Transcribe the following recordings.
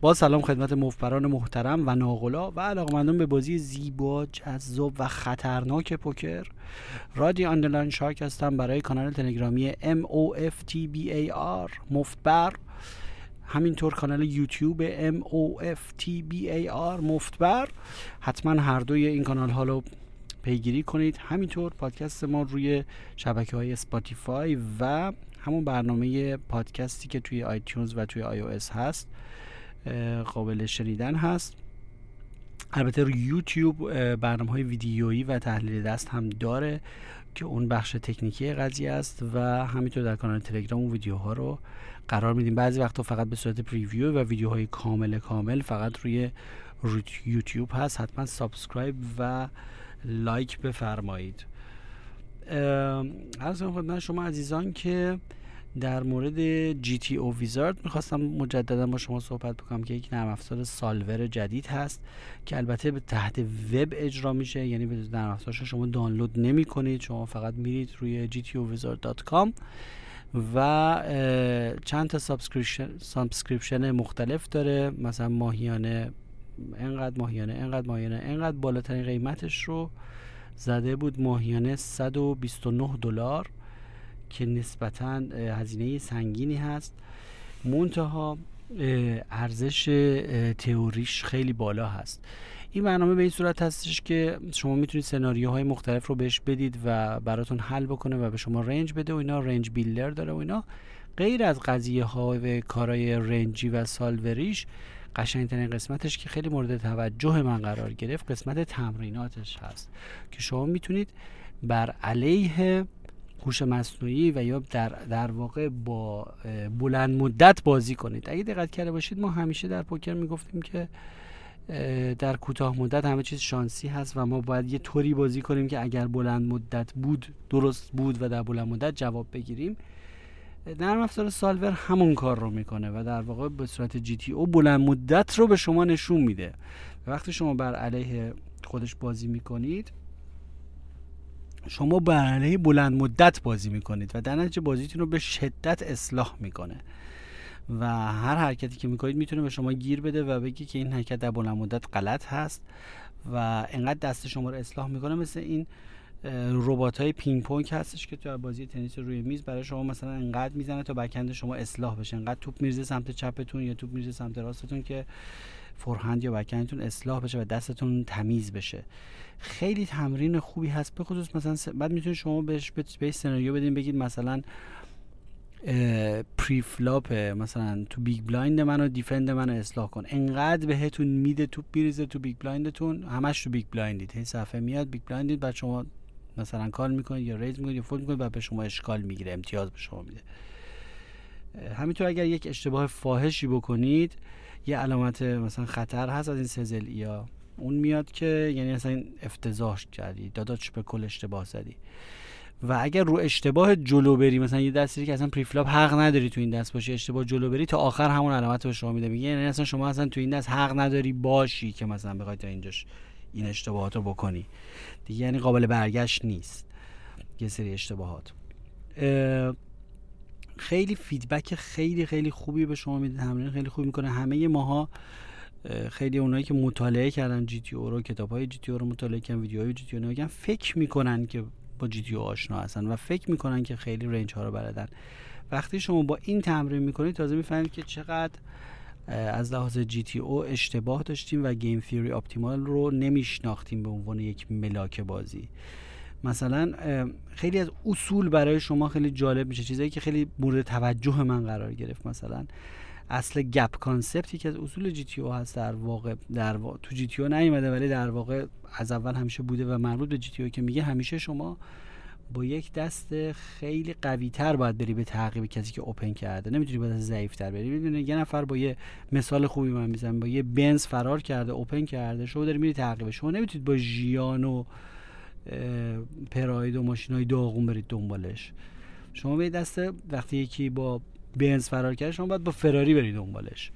با سلام خدمت مفتبران محترم و ناقلا و علاقمندان به بازی زیبا جذاب و خطرناک پوکر. رادی underline shark هستم برای کانال تلگرامی MOFTBAR مفتبر. همینطور کانال یوتیوب MOFTBAR مفتبر. حتما هر دوی این کانال ها رو پیگیری کنید. همینطور پادکست ما روی شبکه های Spotify و همون برنامه پادکستی که توی iTunes و توی آی هست. قابل شنیدن هست. البته روی یوتیوب برنامه های ویدیویی و تحلیل دست هم داره که اون بخش تکنیکی قضیه است و همینطور در کانال تلگرام اون ویدیوها رو قرار میدیم. بعضی وقتا فقط به صورت preview و ویدیوهای کامل کامل فقط روی یوتیوب هست. حتما subscribe و like بفرمایید. عرض خدمت شما عزیزان که در مورد GTO Wizard می‌خواستم مجددا با شما صحبت بکنم که یک نرم افزار solver جدید هست که البته به تحت وب اجرا میشه یعنی به نرم افزارش شما دانلود نمی کنید شما فقط میرید روی gtowizard.com و چند تا subscription مختلف داره. مثلا ماهیانه انقدر ماهیانه انقدر ماهیانه انقدر بالاترین قیمتش رو زده بود. ماهیانه 129 دلار. که نسبتا هزینه سنگینی هست. منتها ارزش تئوریش خیلی بالا هست. این برنامه به این صورت هستش که شما می‌تونید سناریوهای مختلف رو بهش بدید و براتون حل بکنه و به شما رنج بده و اینا رنج بیلدر داره و اینا. غیر از قضیه ها و کارهای رنجی و سالوریش قشنگترین قسمتش که خیلی مورد توجه من قرار گرفت قسمت تمریناتش هست که شما می‌تونید بر علیه هوش مصنوعی و یا در, در واقع با بلند مدت بازی کنید. اگه دقت کرده باشید ما همیشه در پوکر می‌گفتیم که در کوتاه مدت همه چیز شانسی هست و ما باید یه طوری بازی کنیم که اگر بلند مدت بود درست بود و در بلند مدت جواب بگیریم. نرم افزار سالور همون کار رو می‌کنه و در واقع به صورت جی تی او بلند مدت رو به شما نشون میده. وقتی شما بر علیه خودش بازی می‌کنید شما بر علیه بلند مدت بازی می‌کنید و در نتیجه بازیتون رو به شدت اصلاح می‌کنه. و هر حرکتی که می‌کنید می‌تونه به شما گیر بده و بگی که این حرکت در بلند مدت غلط هست و انقدر دست شما رو اصلاح می‌کنه مثل این ربات های پینگ پونگ هستش که تو بازی تنیس روی میز برای شما مثلا انقدر می‌زنه تا بکند شما اصلاح بشه. انقدر توپ میرزه سمت چپتون یا توپ میرزه سمت راستتون که forehand یا backhand تون اصلاح بشه و دستتون تمیز بشه. خیلی تمرین خوبی هست. به خصوص مثلا بعد می‌تونید شما بهش به سناریو بدین بگید مثلا preflop مثلا تو big blind منو defend منو اصلاح کن. انقدر بهتون میده تو بیریزه تو big blind تون. همش تو big blind ید. هی صفحه میاد big blind ید بعد شما مثلا call می‌کنید یا raise می‌کنید یا fold می‌کنید بعد به شما اشکال می‌گیره امتیاز به شما میده. همینطور اگر یک اشتباه فاحشی بکنید یه علامت مثلا خطر هست از این سزل یا اون میاد که یعنی مثلا افتضاح کردی. داداش به کل اشتباه زدی. و اگر رو اشتباه جلو بری مثلا یه دستی که اصلا preflop حق نداری تو این دست باشی اشتباه جلو بری تا آخر همون علامت به شما میده. میگه یعنی اصلا شما اصلا تو این دست حق نداری باشی که مثلا بخوای تا اینجاش این اشتباهات رو بکنی. دیگه یعنی قابل برگشت نیست. یه سری اشتباهات. خیلی feedback خیلی خیلی خوبی به شما میده. تمرین خیلی خوبی می‌کنه. همه ماها خیلی اونایی که مطالعه کردن GTO رو کتاب های GTO رو مطالعه کردن ویدیوهای GTO نگن فکر می‌کنن که با GTO آشنا هستن و فکر می‌کنن که خیلی range ها رو بلدن. وقتی شما با این تمرین می‌کنید تازه می‌فهمید که چقدر از لحاظ GTO اشتباه داشتیم و game theory optimal رو نمیشناختیم به عنوان یک ملاک بازی. مثلا خیلی از اصول برای شما خیلی جالب میشه. چیزایی که خیلی مورد توجه من قرار گرفت مثلا اصل gap concept ی که از اصول GTO هست. در واقع در واقع تو GTO نیومده ولی در واقع از اول همیشه بوده و مربوط به GTO که میگه همیشه شما با یک دست خیلی قوی تر باید بری به تعقیب کسی که open کرده. نمی‌تونی با دست ضعیف تر بری. می‌دونی یه نفر با یه مثال خوبی من می‌زنم با یه بنز فرار کرده open کرده شما داری میری تعقیب شما نمی‌تونید با ژیان پراید و ماشین های داغون برید دنبالش. شما به دست وقتی یکی با بنز فرار کرده شما باید با فراری برید دنبالش.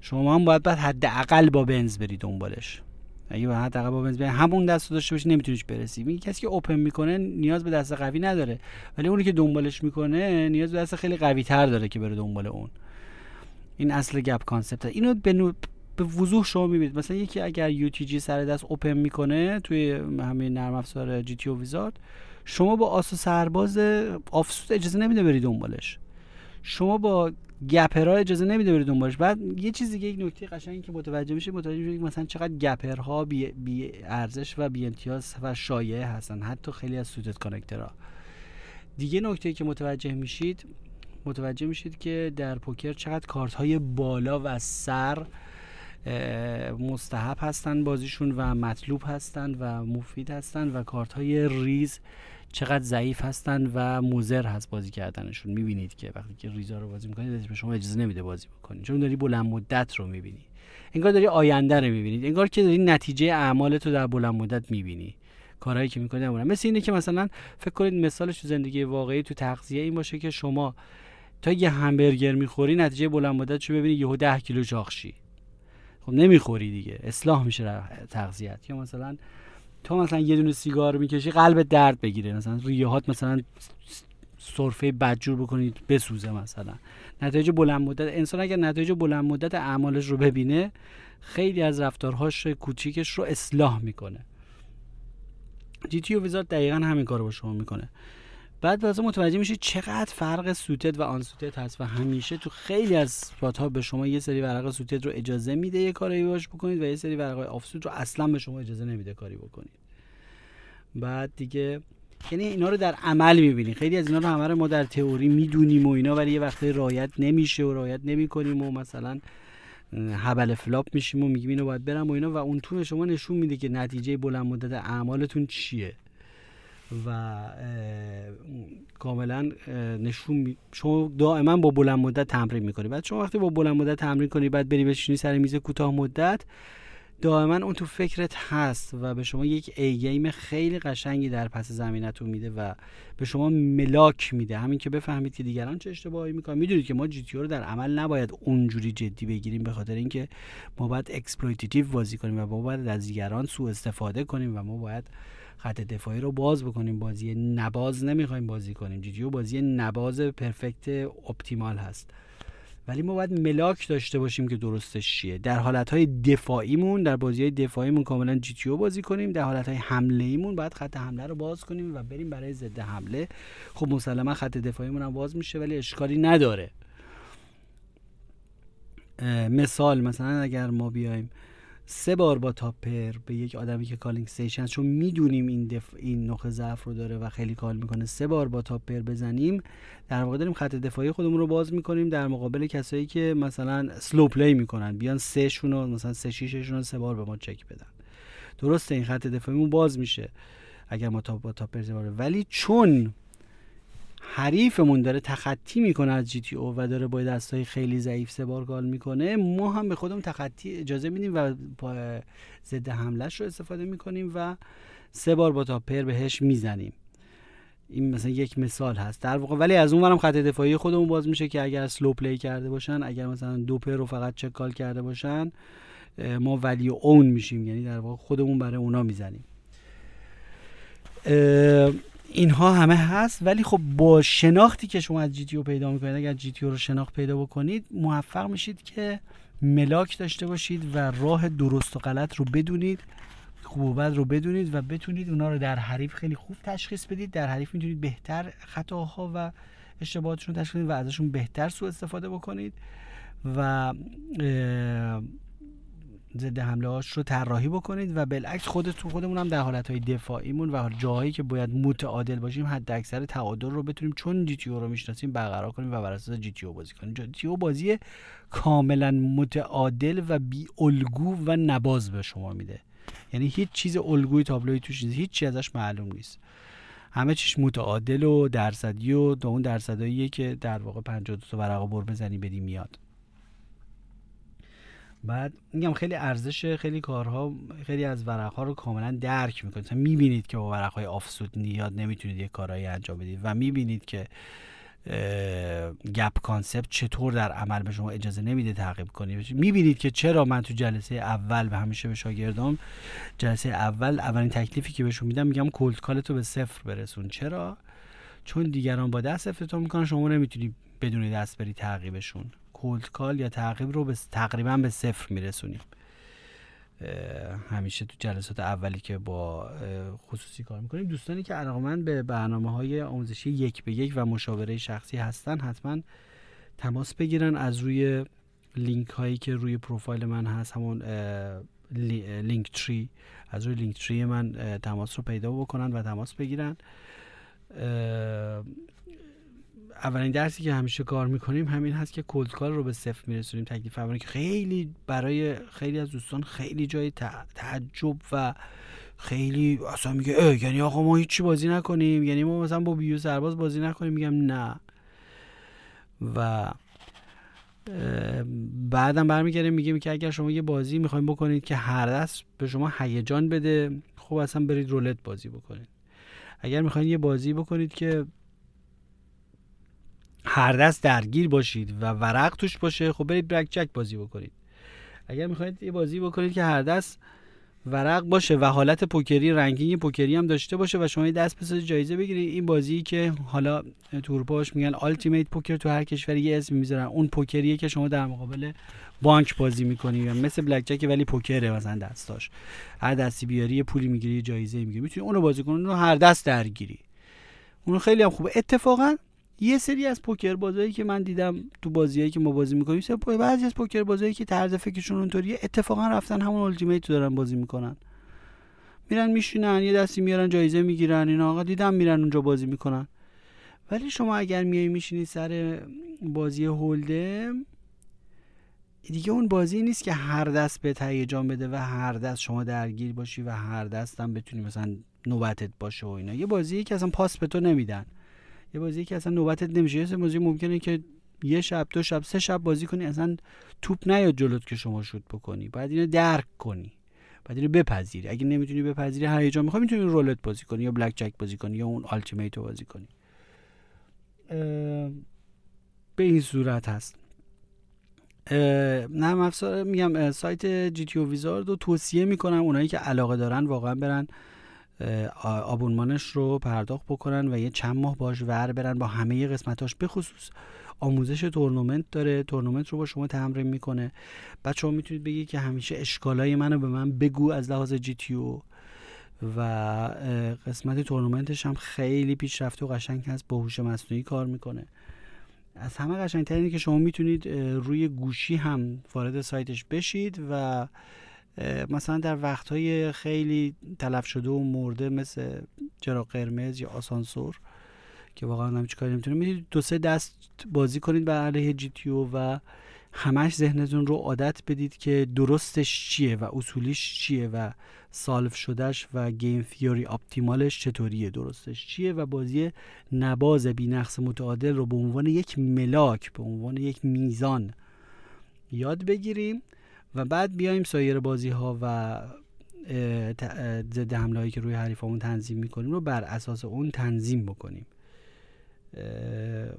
شما هم باید بعد حداقل با بنز برید دنبالش. اگه به حداقل با بنز برید همون دست داشته باشی نمیتونیش برسی. میگه کسی که open می‌کنه نیاز به دست قوی نداره. ولی اونی که دنبالش می‌کنه نیاز به دست خیلی قوی تر داره که بره دنبال اون. این اصل gap concept اینو به. به وضوح شما می‌بینید. مثلا یکی اگر جی سر دست open می‌کنه توی همین نرم افزار GTO Wizard شما با آس و سرباز offsuit اجازه نمیده بری دنبالش. شما با gapper ها اجازه نمیده بری دنبالش. بعد یه چیز دیگه یک نکته قشنگی که متوجه میشه متوجه میشه مثلا چقدر gapper ها بی, بی ارزش و بی امتیاز و ضایع هستن. حتی خیلی از suited connector ها. دیگه نکته که متوجه میشید متوجه میشید که در پوکر چقدر کارت های بالا و سر مستحب هستن بازیشون و مطلوب هستن و مفید هستن و کارت های ریز چقدر ضعیف هستن و موزر هست بازی کردنشون. می‌بینید که وقتی که ریزا رو بازی می‌کنید به شما اجازه نمیده بازی بکنید. چون داری بلند مدت رو می‌بینی. انگار داری آینده رو می‌بینید. انگار که داری نتیجه اعمال تو در بلند مدت می‌بینی. کارهایی که می‌کنی مثل اینه که مثلا فکر کنید مثالش تو زندگی واقعی تو تغذیه این باشه که شما تا یه همبرگر می‌خوری نتیجه بلند مدت رو ببینی یهو 10 کیلو چاخشی. خب نمی‌خوری دیگه. اصلاح میشه تغذیت. یا مثلا تو مثلا یه دونه سیگار می‌کشی قلب درد بگیره. مثلا ریهات مثلا سرفه بدجور بکنید بسوزه مثلا. نتایج بلند مدت انسان اگر نتایج بلند مدت اعمالش رو ببینه خیلی از رفتارهاش کوچیکش رو اصلاح می‌کنه. GTO Wizard دقیقا همین کار با شما می‌کنه. بعد واسه متوجه میشید چقدر فرق suited و unsuited هست و همیشه تو خیلی از spot ها به شما یه سری ورق suited رو اجازه میده یه کاری باش بکنید و یه سری ورق offsuit رو اصلا به شما اجازه نمیده کاری بکنید. بعد دیگه یعنی اینا رو در عمل می‌بینیم خیلی از اینا رو همه ما در تئوری می‌دونیم و اینا ولی یه وقتی رعایت نمیشه و رعایت نمی‌کنیم و مثلا هبل flop میشیم و میگیم اینو باید برم و اینا و اون تو شما نشون میده که نتیجه بلند مدت اعمالتون چیه. و کاملا نشون. شما دائما با بلند مدت تمرین می‌کنی بعد شما وقتی با بلند مدت تمرین کنی بعد بری بشینی سر میز کوتاه مدت دائما اون تو فکرت هست و به شما یک A game خیلی قشنگی در پس زمینتون میده و به شما ملاک میده همین که بفهمید که دیگران چه اشتباهی می‌کنن می‌دونید که ما GTO رو در عمل نباید اونجوری جدی بگیریم به خاطر اینکه ما باید exploitative بازی کنیم و ما باید از دیگران سوء استفاده کنیم و ما باید خط دفاعی رو باز بکنیم. بازی نباز نمی‌خوایم بازی کنیم. GTO بازی نباز perfect optimal هست. ولی ما باید ملاک داشته باشیم که درستش چیه. در حالت های دفاعیمون در بازی دفاعیمون کاملا GTO بازی کنیم. در حالت های حمله ایمون باید خط حمله رو باز کنیم و بریم برای ضد حمله. خب مسلما خط دفاعیمون هم باز میشه ولی اشکالی نداره. مثال مثلا اگر ما بیایم سه بار با top pair به یک آدمی که calling station چون می‌دونیم این دف... این نقطه ضعف رو داره و خیلی call می‌کنه سه بار با top pair بزنیم. در واقع داریم خط دفاعی خودمون رو باز می‌کنیم در مقابل کسایی که مثلا سلو پلی می‌کنن. بیان سه شون رو مثلا سه شیششون رو سه بار به ما چک بدن. درسته این خط دفاعیمون باز میشه اگر ما تا با تاپر ولی چون حریفمون داره تخطی می‌کنه از جی تی او و داره با دستای خیلی ضعیف سه گال می‌کنه ما هم به خودمون تخطی اجازه میدیم و ضد حملش رو استفاده می‌کنیم و سه بار با top pair بهش می‌زنیم. این مثلا یک مثال هست. در واقع ولی از اون خط دفاعی خودمون باز میشه که اگر slow play کرده باشن اگر مثلا دو pair رو فقط check call کرده باشن ما value اون میشیم. یعنی در واقع خودمون برای اونا می‌زنیم. اینها همه هست ولی خب با شناختی که شما از GTO پیدا می‌کنید اگر GTO رو شناخت پیدا بکنید موفق میشید که ملاک داشته باشید و راه درست و غلط رو بدونید خوب و بد رو بدونید و بتونید اونا رو در حریف خیلی خوب تشخیص بدید. در حریف می‌تونید بهتر خطاها و اشتباهاتشون تشخیص بدید و ازشون بهتر سوء استفاده بکنید و ضد حمله هاش رو طراحی بکنید و بالعکس خودتون خودمون هم در حالت های دفاعیمون و جاهایی که باید متعادل باشیم حد اکثر تعادل رو بتونیم چون جی تی رو می‌شناسیم برقرار کنیم و بر اساس جی تی بازی کنیم. جی تی بازی کاملا متعادل و بی الگو و نباز به شما میده. یعنی هیچ چیز الگوی تابلوی توش نیست. هیچ چیز ازش معلوم نیست. همه چیش متعادل و درصدی و اون درصداییه که در واقع 52 تا ورقه بر بزنی بدی میاد. بعد میگم خیلی ارزش خیلی کارها خیلی از ورقها رو کاملا درک می‌کنید می‌بینید که با ورقهای آفسود نیاد نمی‌تونید یه کارهایی انجام بدید و می‌بینید که گپ کانسپت چطور در عمل به شما اجازه نمیده تعقیب کنید می‌بینید که چرا من تو جلسه اول و همیشه به شاگردام جلسه اول اولین تکلیفی که بهشون میدم میگم کولد کالتو به صفر برسون. چرا؟ چون دیگران با دست افتتاح می‌کنن شما نمی‌تونی بدون دست بری تعقیبشون. کولد کال یا تعقیب رو به تقریبا به صفر میرسونیم. همیشه تو جلسات اولی که با خصوصی کار می‌کنیم دوستانی که علاقمند به برنامه های آموزشی یک به یک و مشاوره شخصی هستن حتما تماس بگیرن از روی لینک هایی که روی پروفایل من هست همون Linktree از روی Linktree من تماس رو پیدا بکنن و تماس بگیرن. اولین درسی که همیشه کار می‌کنیم همین هست که cold call رو به صفر میرسونیم تکلیف اولی که خیلی برای خیلی از دوستان خیلی جای تعجب و خیلی اصلا میگه یعنی آقا ما هیچی بازی نکنیم یعنی ما مثلا با بی‌بی و سرباز بازی نکنیم. میگم نه. و بعدم برمیگردیم میگیم که اگر شما یه بازی می‌خوایم بکنید که هر دست به شما هیجان بده خب اصلا برید رولت بازی بکنید. اگر می‌خواین یه بازی بکنید که هر دست درگیر باشید و ورق توش باشه خب برید بلک جک بازی بکنید. اگر می‌خواید یه بازی بکنید که هر دست ورق باشه و حالت پوکری رنگینگ پوکری هم داشته باشه و شما دست بسازید جایزه بگیرید این بازی که حالا تورپاش میگن آلتیمیت پوکر تو هر کشوری یه اسم می‌ذارن. اون پوکریه که شما در مقابل بانک بازی می‌کنی مثل بلک جک ولی پوکره مثلا دستاش. هر دستی بیاری یه پولی می‌گیری جایزه می‌گیری. می‌تونی اونو بازی کنی اونو هر دست درگیری. اونو خیلی هم خوبه. اتفاقا یه سری از پوکر بازایی که من دیدم تو بازیایی که ما بازی می‌کنیم بعضی از پوکر بازایی که طرز فکرشون اونطوریه اتفاقا رفتن همون التیمیت دارن بازی می‌کنن. میرن میشینن یه دستی میارن جایزه می‌گیرن اینا آقا دیدم میرن اونجا بازی می‌کنن. ولی شما اگر میای میشینی سر بازی هولدم دیگه اون بازی نیست که هر دست به هیجان بده و هر دست شما درگیر باشی و هر دست هم بتونی مثلا نوبتت باشه و اینا. یه بازی که اصلا پاس به تو نمیدن. یه بازی که اصلا نوبتت نمیشه. یه بازی ممکنه که یه شب دو شب سه شب بازی کنی اصلا توپ نیاد جلوت که شما شوت بکنی. بعد اینو درک کنی. بعد اینو بپذیری. اگه نمی‌تونی بپذیری هیجان می‌خوای می‌تونی رولت بازی کنی یا بلک جک بازی کنی یا اون آلتیمیت بازی کنی. به این صورت هست. نه افزار میگم سایت جی تی او ویزارد رو توصیه می‌کنم اونایی که علاقه دارن واقعا برن آبونمانش رو پرداخت بکنن و یه چند ماه باش ور برن با همه قسمتاش. بخصوص آموزش تورنمنت داره. تورنمنت رو با شما تمرین می‌کنه. بعد شما می‌تونید بگید که همیشه اشکالای منو به من بگو از لحاظ جی تی او. و قسمت تورنمنتش هم خیلی پیشرفته و قشنگ هست. با هوش مصنوعی کار می‌کنه. از همه قشنگتر اینه که شما می‌تونید روی گوشی هم وارد سایتش بشید و مثلا در وقتهای خیلی تلف شده و مرده مثل چراغ قرمز یا آسانسور که واقعا هم کاری نمی‌تونه. می‌تونید دو سه دست بازی کنید بر علیه جی تی و همش ذهنتون رو عادت بدید که درستش چیه و اصولیش چیه و سالف شدهش و گیم فیوری اپتیمالش چطوریه درستش چیه و بازی نباز بینقص متعادل رو به عنوان یک ملاک به عنوان یک میزان یاد بگیریم. و بعد بیایم سایر بازی ها و ضد حمله هایی که روی حریفمون تنظیم می‌کنیم رو بر اساس اون تنظیم بکنیم.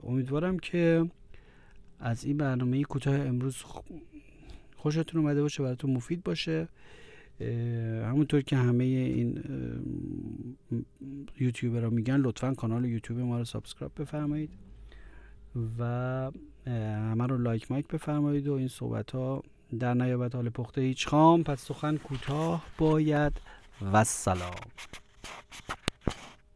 امیدوارم که از این برنامه کوتاه امروز خوشتون اومده باشه براتون مفید باشه. همونطور که همه این یوتیوبر ها میگن لطفا کانال یوتیوب ما رو subscribe بفرمایید و همه رو لایک مایک بفرمایید و این صحبت ها درنیابد حال پخته هیچ خام پس سخن کوتاه باید والسلام.